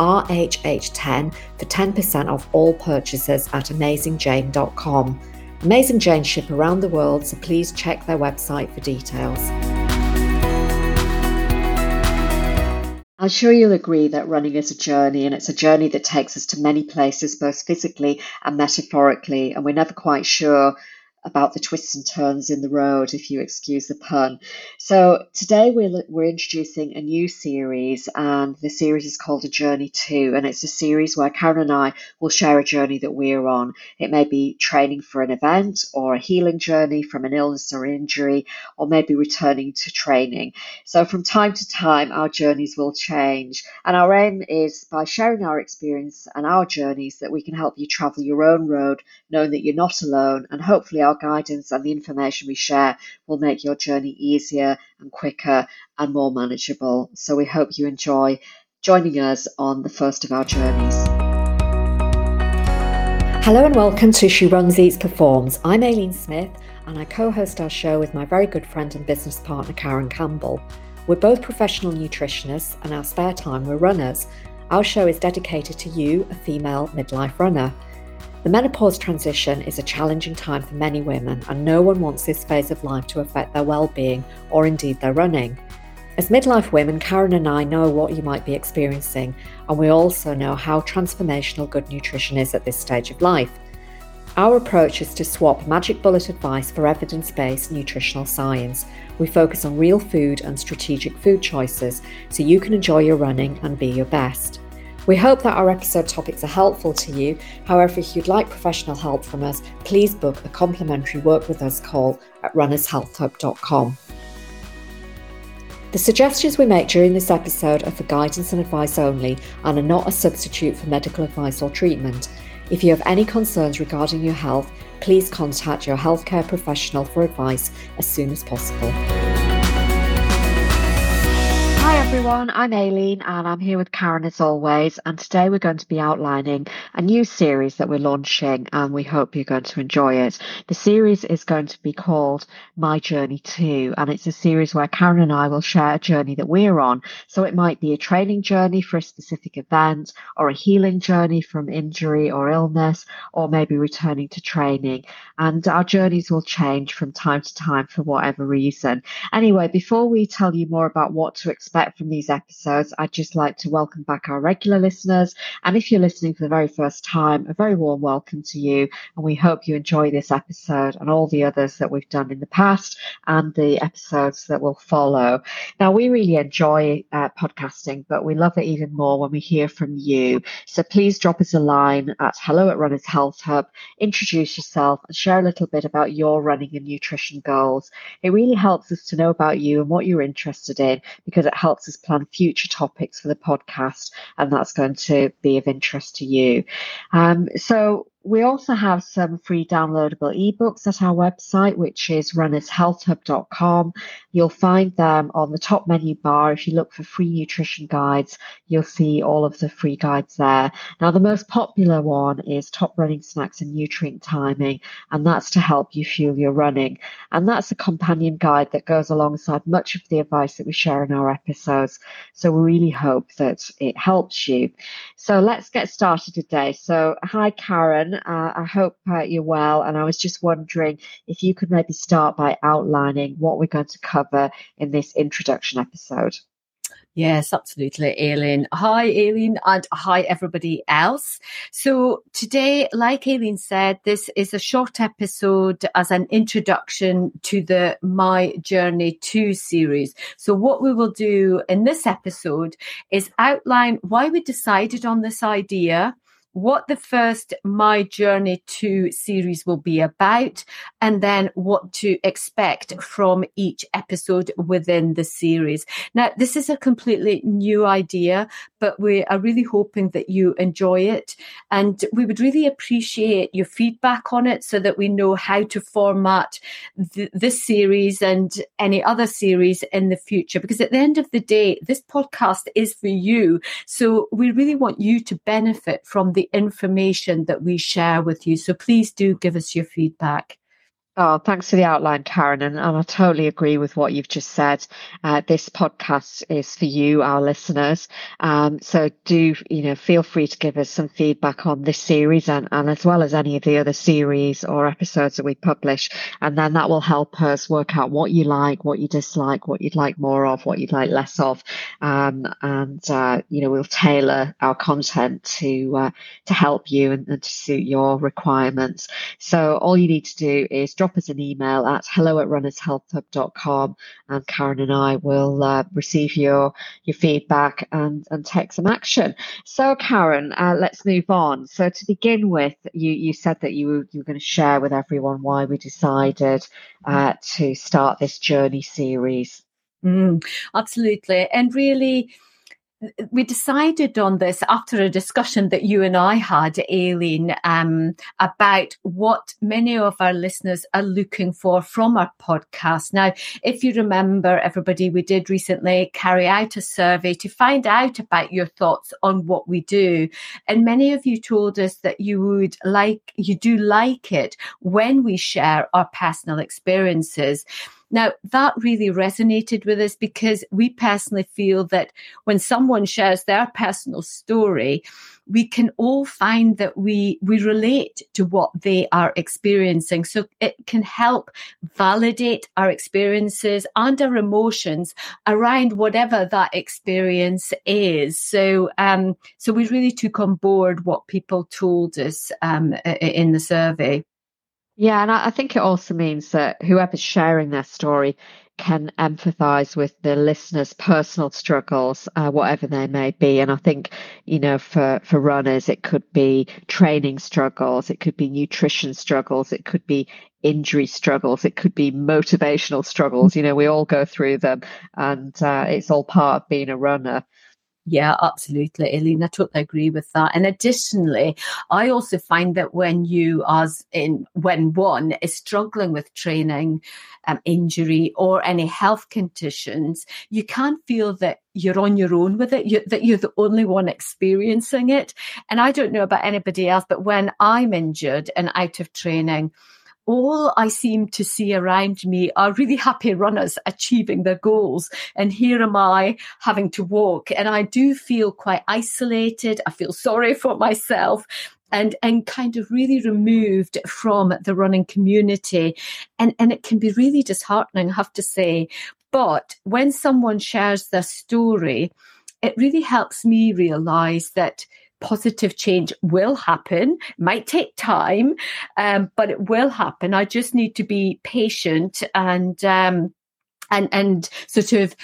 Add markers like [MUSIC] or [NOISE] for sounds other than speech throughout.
RHH10 for 10% off all purchases at AmazingJane.com. Amazing Jane ship around the world, so please check their website for details. I'm sure you'll agree that running is a journey, and it's a journey that takes us to many places, both physically and metaphorically, and we're never quite sure about the twists and turns in the road, if you excuse the pun. So today we're, we're introducing a new series, and the series is called A Journey To, and it's a series where Karen and I will share a journey that we're on. It may be training for an event, or a healing journey from an illness or injury, or maybe returning to training. So from time to time, our journeys will change, and our aim is by sharing our experience and our journeys that we can help you travel your own road, knowing that you're not alone, and hopefully our guidance and the information we share will make your journey easier and quicker and more manageable. So we hope you enjoy joining us on the first of our journeys. Hello and welcome to She Runs, Eats, Performs. I'm Aileen Smith and I co host our show with my very good friend and business partner Karen Campbell. We're both professional nutritionists and our spare time we're runners. Our show is dedicated to you, a female midlife runner. The menopause transition is a challenging time for many women, and no one wants this phase of life to affect their well-being or indeed their running. As midlife women, Karen and I know what you might be experiencing, and we also know how transformational good nutrition is at this stage of life. Our approach is to swap magic bullet advice for evidence based nutritional science. We focus on real food and strategic food choices so you can enjoy your running and be your best. We hope that our episode topics are helpful to you. However, if you'd like professional help from us, please book a complimentary Work With Us call at runnershealthhub.com. The suggestions we make during this episode are for guidance and advice only and are not a substitute for medical advice or treatment. If you have any concerns regarding your health, please contact your healthcare professional for advice as soon as possible. Hi everyone, I'm Aileen and I'm here with Karen as always. And today we're going to be outlining a new series that we're launching and we hope you're going to enjoy it. The series is going to be called My Journey To, and it's a series where Karen and I will share a journey that we're on. So it might be a training journey for a specific event or a healing journey from injury or illness, or maybe returning to training. And our journeys will change from time to time for whatever reason. Anyway, before we tell you more about what to expect from these episodes, I'd just like to welcome back our regular listeners. And if you're listening for the very first time, a very warm welcome to you. And we hope you enjoy this episode and all the others that we've done in the past and the episodes that will follow. Now, we really enjoy uh, podcasting, but we love it even more when we hear from you. So please drop us a line at hello at Runners Health Hub, introduce yourself and share a little bit about your running and nutrition goals. It really helps us to know about you and what you're interested in because it helps helps us plan future topics for the podcast, and that's going to be of interest to you. Um, so we also have some free downloadable ebooks at our website, which is runnershealthhub.com. You'll find them on the top menu bar. If you look for free nutrition guides, you'll see all of the free guides there. Now, the most popular one is top running snacks and nutrient timing, and that's to help you fuel your running. And that's a companion guide that goes alongside much of the advice that we share in our episodes. So we really hope that it helps you. So let's get started today. So hi, Karen. Uh, I hope uh, you're well. And I was just wondering if you could maybe start by outlining what we're going to cover in this introduction episode. Yes, absolutely, Aileen. Hi, Aileen, and hi, everybody else. So today, like Aileen said, this is a short episode as an introduction to the My Journey To series. So what we will do in this episode is outline why we decided on this idea, what the first My Journey to series will be about, and then what to expect from each episode within the series. Now, this is a completely new idea, but we are really hoping that you enjoy it. And we would really appreciate your feedback on it so that we know how to format th- this series and any other series in the future. Because at the end of the day, this podcast is for you. So we really want you to benefit from the information that we share with you. So please do give us your feedback. Oh, thanks for the outline, Karen. And, and I totally agree with what you've just said. Uh, this podcast is for you, our listeners. Um, so do, you know, feel free to give us some feedback on this series and, and as well as any of the other series or episodes that we publish. And then that will help us work out what you like, what you dislike, what you'd like more of, what you'd like less of. Um, and, uh, you know, we'll tailor our content to, uh, to help you and, and to suit your requirements. So all you need to do is drop us an email at hello at runnershealthhub.com and Karen and I will uh, receive your your feedback and, and take some action. So Karen, uh, let's move on. So to begin with, you, you said that you were, you were going to share with everyone why we decided uh, to start this journey series. Mm, absolutely. And really, we decided on this after a discussion that you and I had, Aileen, um, about what many of our listeners are looking for from our podcast. Now, if you remember, everybody, we did recently carry out a survey to find out about your thoughts on what we do. And many of you told us that you would like, you do like it when we share our personal experiences. Now, that really resonated with us because we personally feel that when someone shares their personal story, we can all find that we, we relate to what they are experiencing. So it can help validate our experiences and our emotions around whatever that experience is. So, um, so we really took on board what people told us, um, in the survey. Yeah, and I, think it also means that whoever's sharing their story can empathize with the listener's personal struggles, uh, whatever they may be. And I think, you know, for, for runners, it could be training struggles, it could be nutrition struggles, it could be injury struggles, it could be motivational struggles. You know, we all go through them and uh, it's all part of being a runner. Yeah, absolutely, Aileen. I totally agree with that. And additionally, I also find that when you, as in when one is struggling with training, um, injury, or any health conditions, you can feel that you're on your own with it, you, that you're the only one experiencing it. And I don't know about anybody else, but when I'm injured and out of training, all I seem to see around me are really happy runners achieving their goals. And here am I having to walk. And I do feel quite isolated. I feel sorry for myself and and kind of really removed from the running community and and it can be really disheartening i have to say but when someone shares their story it really helps me realize that positive change will happen. It might take time, um, but it will happen. I just need to be patient and, um, and and sort of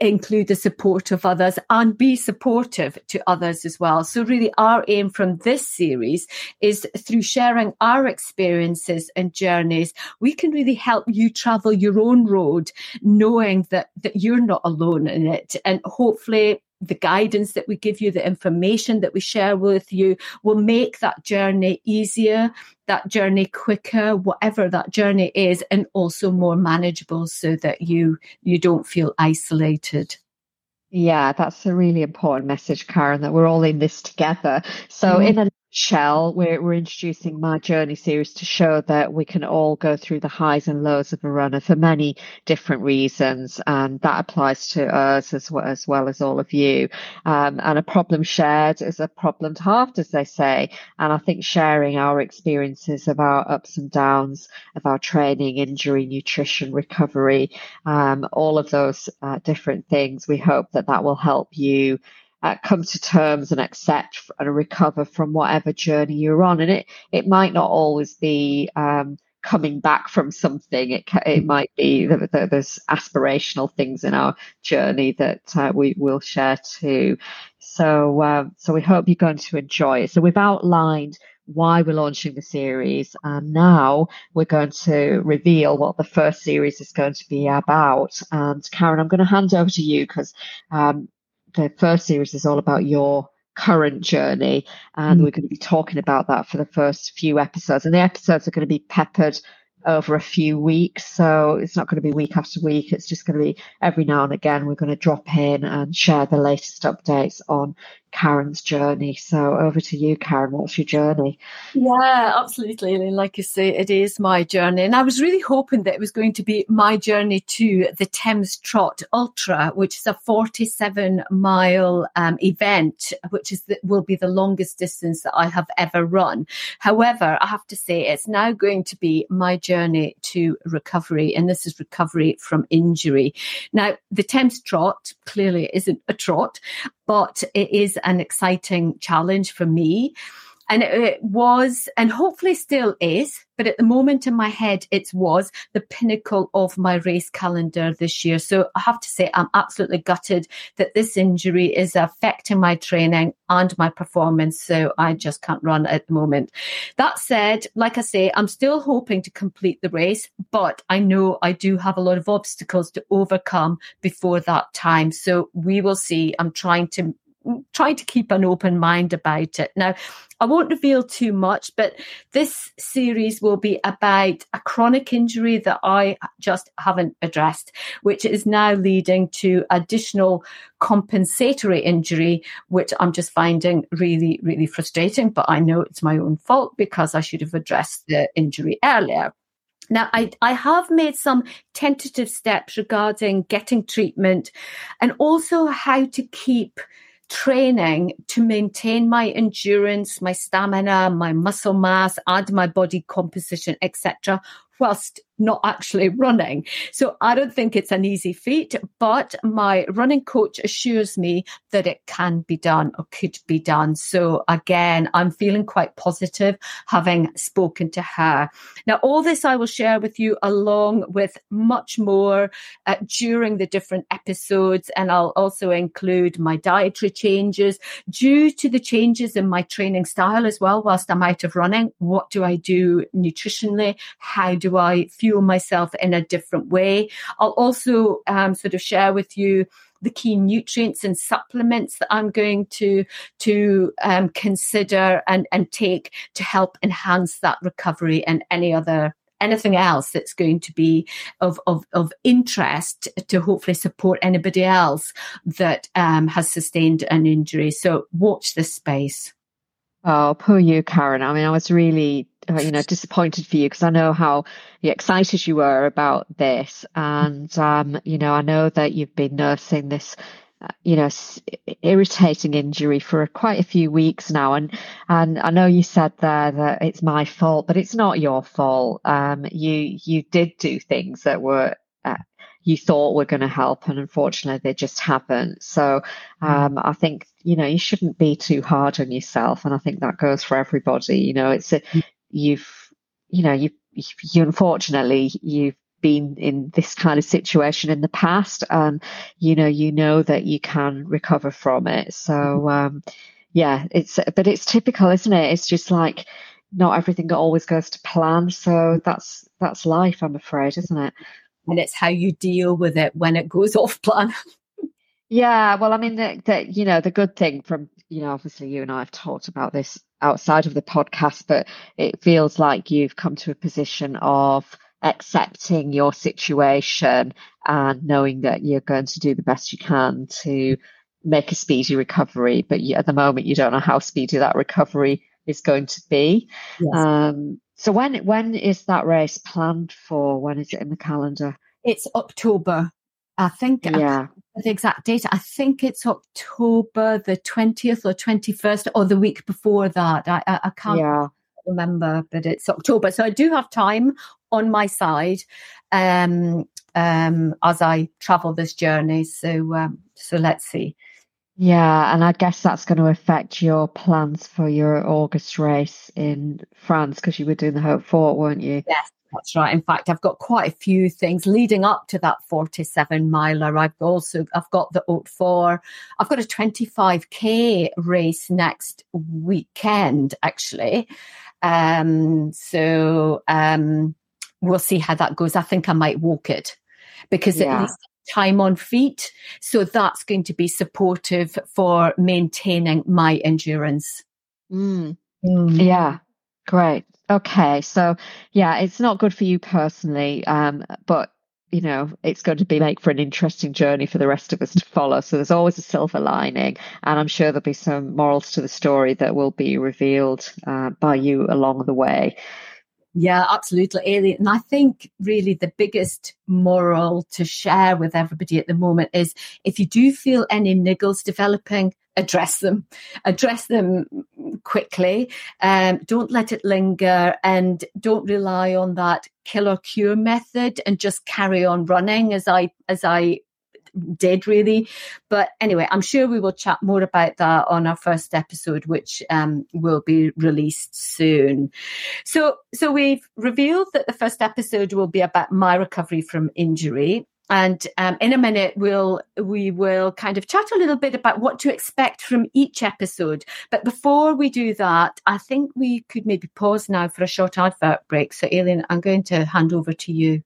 include the support of others and be supportive to others as well. So really our aim from this series is through sharing our experiences and journeys, we can really help you travel your own road, knowing that that you're not alone in it. And hopefully the guidance that we give you, the information that we share with you will make that journey easier, that journey quicker, whatever that journey is, and also more manageable so that you you don't feel isolated. Yeah, that's a really important message, Karen, that we're all in this together. So mm-hmm. in a Shell, we're, we're introducing my journey series to show that we can all go through the highs and lows of a runner for many different reasons. And that applies to us as well as, well as all of you. Um, and a problem shared is a problem halved, as they say. And I think sharing our experiences of our ups and downs, of our training, injury, nutrition, recovery, um, all of those uh, different things, we hope that that will help you uh, come to terms and accept and recover from whatever journey you're on. And it, it might not always be, um, coming back from something. It it might be that, that there's aspirational things in our journey that uh, we will share too. So um, so we hope you're going to enjoy it. So we've outlined why we're launching the series. And now we're going to reveal what the first series is going to be about. And Karen, I'm going to hand over to you because um, the first series is all about your current journey. And mm. we're going to be talking about that for the first few episodes. And the episodes are going to be peppered over a few weeks. So it's not going to be week after week. It's just going to be every now and again. We're going to drop in and share the latest updates on Karen's journey. So over to you, Karen. What's your journey? Yeah, absolutely. And like you say, it is my journey. And I was really hoping that it was going to be my journey to the Thames Trot Ultra, which is a 47 mile um, event, which is the, will be the longest distance that I have ever run. However, I have to say it's now going to be my journey to recovery. And this is recovery from injury. Now, the Thames Trot clearly isn't a trot but it is an exciting challenge for me. And it was, and hopefully still is, but at the moment in my head, it was the pinnacle of my race calendar this year. So I have to say, I'm absolutely gutted that this injury is affecting my training and my performance. So I just can't run at the moment. That said, like I say, I'm still hoping to complete the race, but I know I do have a lot of obstacles to overcome before that time. So we will see. I'm trying to trying to keep an open mind about it. Now, I won't reveal too much, but this series will be about a chronic injury that I just haven't addressed, which is now leading to additional compensatory injury, which I'm just finding really, really frustrating. But I know it's my own fault because I should have addressed the injury earlier. Now, I, I have made some tentative steps regarding getting treatment and also how to keep training to maintain my endurance, my stamina, my muscle mass, and my body composition, etc., whilst not actually running. So I don't think it's an easy feat, but my running coach assures me that it can be done or could be done. So again, I'm feeling quite positive having spoken to her. Now, all this I will share with you along with much more uh, during the different episodes. And I'll also include my dietary changes due to the changes in my training style as well. Whilst I'm out of running, what do I do nutritionally? How do I fuel fuel myself in a different way. I'll also um, sort of share with you the key nutrients and supplements that I'm going to to um, consider and and take to help enhance that recovery and any other anything else that's going to be of of, of interest to hopefully support anybody else that um, has sustained an injury. So watch this space. Oh, poor you, Karen. I mean, I was really, uh, you know, disappointed for you because I know how excited you were about this. And, um, you know, I know that you've been nursing this, uh, you know, irritating injury for quite a few weeks now. And, and I know you said there that it's my fault, but it's not your fault. Um, you, you did do things that were, uh, you thought were going to help and unfortunately they just haven't so hmm. um, i think you know you shouldn't be too hard on yourself and i think that goes for everybody you know it's a, hmm. You've you know you you unfortunately you've been in this kind of situation in the past and you know you know that you can recover from it so hmm. um yeah it's but it's typical isn't it it's just like not everything always goes to plan so that's that's life i'm afraid isn't it and it's how you deal with it when it goes [LAUGHS] off plan. yeah, well, I mean, that the, you know, the good thing from, you know, obviously you and I have talked about this outside of the podcast, but it feels like you've come to a position of accepting your situation and knowing that you're going to do the best you can to make a speedy recovery. But you, at the moment, you don't know how speedy that recovery is going to be. Yes. Um, so when when is that race planned for? When is it in the calendar? It's October. I think yeah. The exact date. I think it's October the twentieth or twenty first, or the week before that. I I, I can't yeah. remember, but it's October. So I do have time on my side um, um, as I travel this journey. So um, so let's see. Yeah, and I guess that's going to affect your plans for your August race in France because you were doing the Hope Fort, weren't you? Yes, That's right. In fact, I've got quite a few things leading up to that 47 miler. I've also I've got the Oat 4. I've got a 25k race next weekend, actually. Um, so um, we'll see how that goes. I think I might walk it because yeah. at least time on feet. So that's going to be supportive for maintaining my endurance. Mm. Mm. Yeah, great. Okay, so yeah, it's not good for you personally, um, but you know it's going to be make for an interesting journey for the rest of us to follow. So there's always a silver lining, and I'm sure there'll be some morals to the story that will be revealed uh, by you along the way. Yeah, absolutely, Aileen. And I think really the biggest moral to share with everybody at the moment is if you do feel any niggles developing, address them, address them quickly. Um, don't let it linger and don't rely on that kill or cure method and just carry on running as I, as I did really. But anyway, I'm sure we will chat more about that on our first episode, which um, will be released soon. So, so we've revealed that the first episode will be about my recovery from injury. And um, in a minute, we'll we will kind of chat a little bit about what to expect from each episode. But before we do that, I think we could maybe pause now for a short advert break. So, Aileen, I'm going to hand over to you.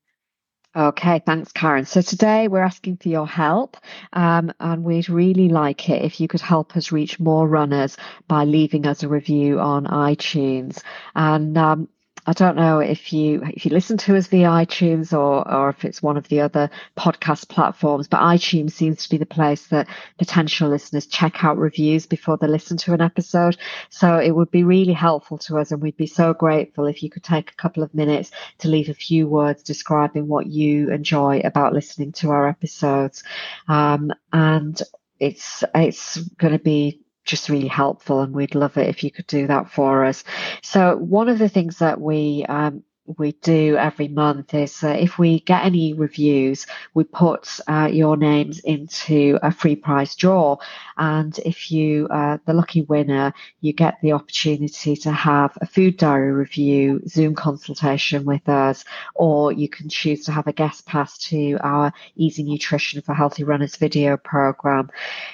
Okay, thanks, Karen. So today we're asking for your help, um, and we'd really like it if you could help us reach more runners by leaving us a review on iTunes. And um, I don't know if you if you listen to us via iTunes or or if it's one of the other podcast platforms, but iTunes seems to be the place that potential listeners check out reviews before they listen to an episode. So it would be really helpful to us, and we'd be so grateful if you could take a couple of minutes to leave a few words describing what you enjoy about listening to our episodes. Um, and it's it's going to be just really helpful and we'd love it if you could do that for us. So one of the things that we um, we do every month is uh, if we get any reviews, we put uh, your names into a free prize draw. And if you are uh, the lucky winner, you get the opportunity to have a food diary review, Zoom consultation with us, or you can choose to have a guest pass to our Easy Nutrition for Healthy Runners video program.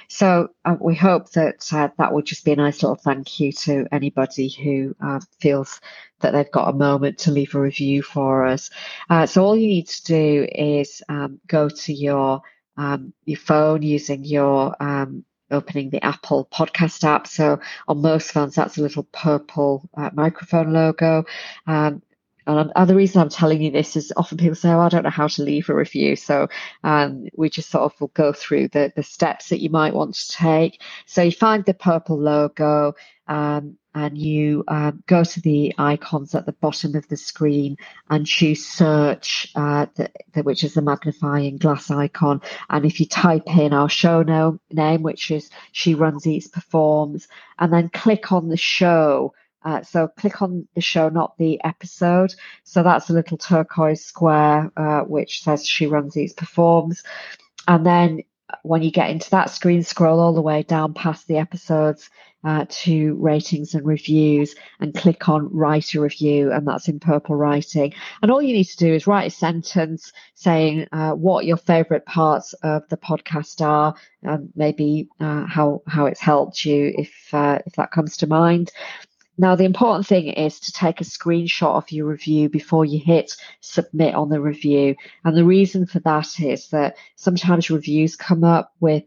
So uh, we hope that uh, that would just be a nice little thank you to anybody who feels that they've got a moment to leave a review for us. Uh, so all you need to do is um, go to your um, your phone using your um, opening the Apple podcast app. So on most phones, that's a little purple uh, microphone logo. Um, and, the reason I'm telling you this is often people say, oh, I don't know how to leave a review. So um, we just sort of will go through the, the steps that you might want to take. So you find the purple logo. Um, and you um, go to the icons at the bottom of the screen and choose search, uh, the, the, which is the magnifying glass icon. And if you type in our show no, name, which is She Runs Eats Performs, and then click on the show. Uh, so click on the show, not the episode. So that's a little turquoise square, uh, which says She Runs Eats Performs. And then when you get into that screen, scroll all the way down past the episodes uh, to ratings and reviews and click on write a review, and that's in purple writing. And all you need to do is write a sentence saying uh, what your favorite parts of the podcast are, maybe uh, how how it's helped you if uh, if that comes to mind. Now, the important thing is to take a screenshot of your review before you hit submit on the review. And the reason for that is that sometimes reviews come up with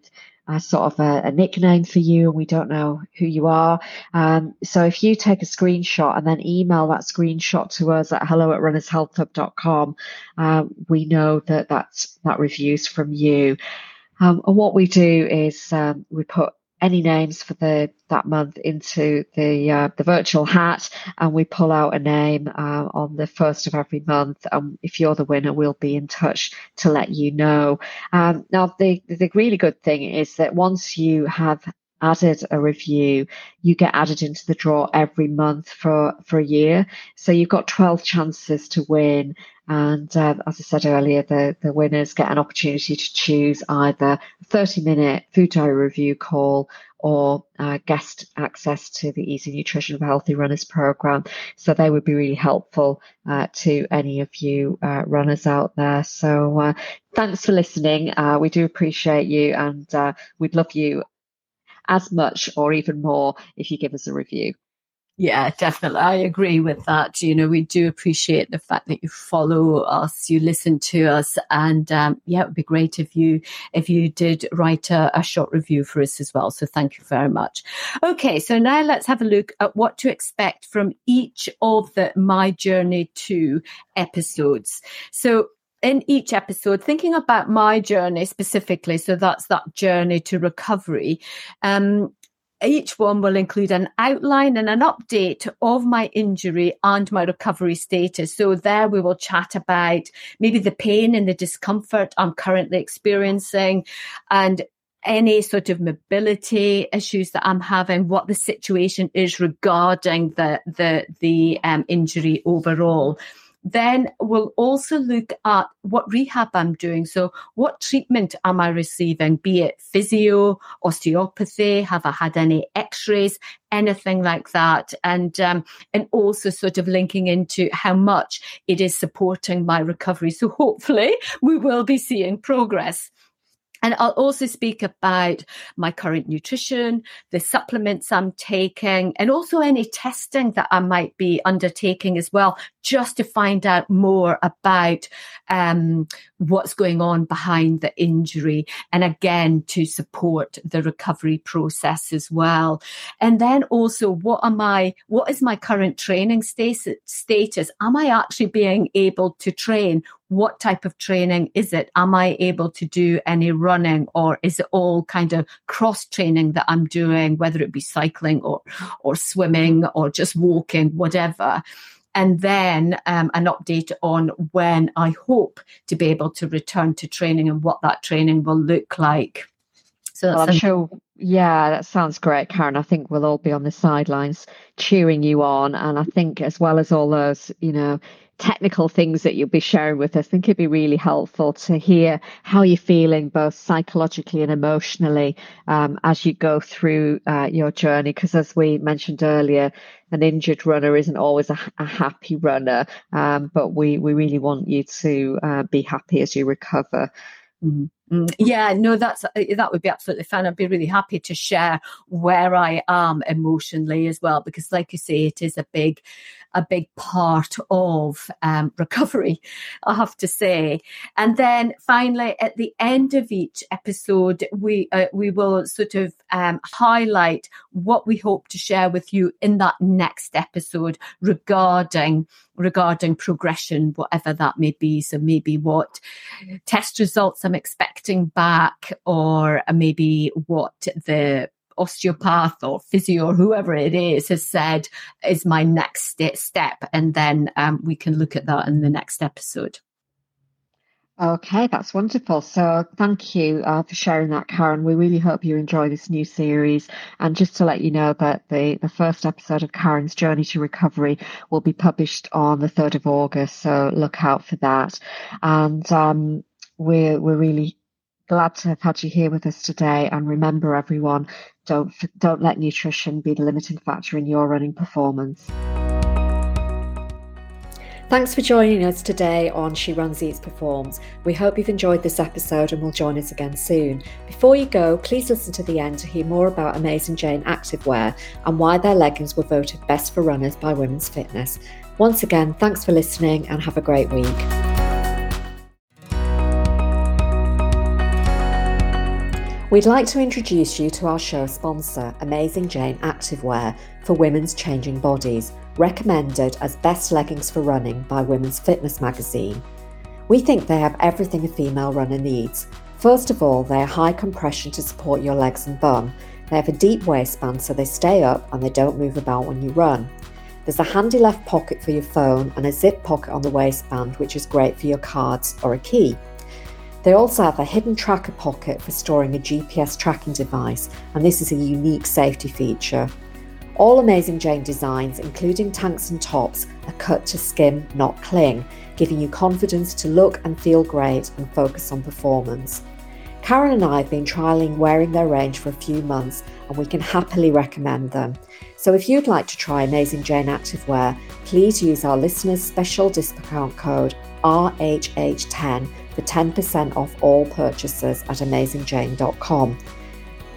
a sort of a, a, nickname for you and we don't know who you are. Um, so if you take a screenshot and then email that screenshot to us at hello at runnershealthhub.com, uh, we know that that's, that review's from you. Um, and what we do is um, we put any names for the that month into the uh, the virtual hat, and we pull out a name uh, on the first of every month. And if you're the winner, we'll be in touch to let you know. Um, now, the the really good thing is that once you have added a review, you get added into the draw every month for, for a year. So you've got 12 chances to win. And um, as I said earlier, the, the winners get an opportunity to choose either a 30 minute food diary review call or uh, guest access to the Easy Nutrition for Healthy Runners program. So they would be really helpful uh, to any of you uh, runners out there. So uh, thanks for listening. Uh, we do appreciate you and uh, we'd love you as much or even more if you give us a review. Yeah, definitely. I agree with that. You know, we do appreciate the fact that you follow us, you listen to us, and um, yeah, it would be great if you if you did write a, a short review for us as well. So thank you very much. Okay, so now let's have a look at what to expect from each of the My Journey to episodes. So in each episode, thinking about my journey specifically, so that's that journey to recovery. Um, each one will include an outline and an update of my injury and my recovery status. So there we will chat about maybe the pain and the discomfort I'm currently experiencing and any sort of mobility issues that I'm having, what the situation is regarding the the the um, injury overall. Then we'll also look at what rehab I'm doing. So what treatment am I receiving? Be it physio, osteopathy, have I had any x-rays, anything like that? And, um, and also sort of linking into how much it is supporting my recovery. So hopefully we will be seeing progress. And I'll also speak about my current nutrition, the supplements I'm taking, and also any testing that I might be undertaking as well, just to find out more about um, what's going on behind the injury. And again, to support the recovery process as well. And then also, what am I, what is my current training status? status? Am I actually being able to train? What type of training is it? Am I able to do any running or is it all kind of cross training that I'm doing, whether it be cycling or, or swimming or just walking, whatever? And then um, an update on when I hope to be able to return to training and what that training will look like. So well, I'm sure, yeah, that sounds great, Karen. I think we'll all be on the sidelines cheering you on. And I think, as well as all those, you know, technical things that you'll be sharing with us. I think it'd be really helpful to hear how you're feeling both psychologically and emotionally um, as you go through uh, your journey. Because as we mentioned earlier, an injured runner isn't always a, a happy runner, um, but we, we really want you to uh, be happy as you recover. Mm-hmm. Mm, yeah, no, that's uh, that would be absolutely fine. I'd be really happy to share where I am emotionally as well, because, like you say, it is a big, a big part of um, [LAUGHS] recovery. I have to say, and then finally, at the end of each episode, we uh, we will sort of um, highlight what we hope to share with you in that next episode regarding regarding progression, whatever that may be. So maybe what test results I'm expecting back, or maybe what the osteopath or physio or whoever it is has said is my next step. And then um, we can look at that in the next episode. Okay, that's wonderful. So thank you uh, for sharing that, Karen. We really hope you enjoy this new series. And just to let you know that the, the first episode of Karen's Journey to Recovery will be published on the 3rd of August. So look out for that. And um, we're, we're really glad to have had you here with us today. And remember, everyone, don't, don't let nutrition be the limiting factor in your running performance. Thanks for joining us today on She Runs Eats Performs. We hope you've enjoyed this episode and will join us again soon. Before you go, please listen to the end to hear more about Amazing Jane Activewear and why their leggings were voted best for runners by Women's Fitness. Once again, thanks for listening and have a great week. We'd like to introduce you to our show sponsor, Amazing Jane Activewear, for women's changing bodies recommended as best leggings for running by Women's Fitness magazine. We think they have everything a female runner needs. First of all, they are high compression to support your legs and bum. They have a deep waistband so they stay up and they don't move about when you run. There's a handy left pocket for your phone and a zip pocket on the waistband, which is great for your cards or a key. They also have a hidden tracker pocket for storing a GPS tracking device, and this is a unique safety feature. All Amazing Jane designs, including tanks and tops, are cut to skim, not cling, giving you confidence to look and feel great and focus on performance. Karen and I have been trialling wearing their range for a few months and we can happily recommend them. So if you'd like to try Amazing Jane Activewear, please use our listeners' special discount code RHH10 for 10% off all purchases at AmazingJane.com.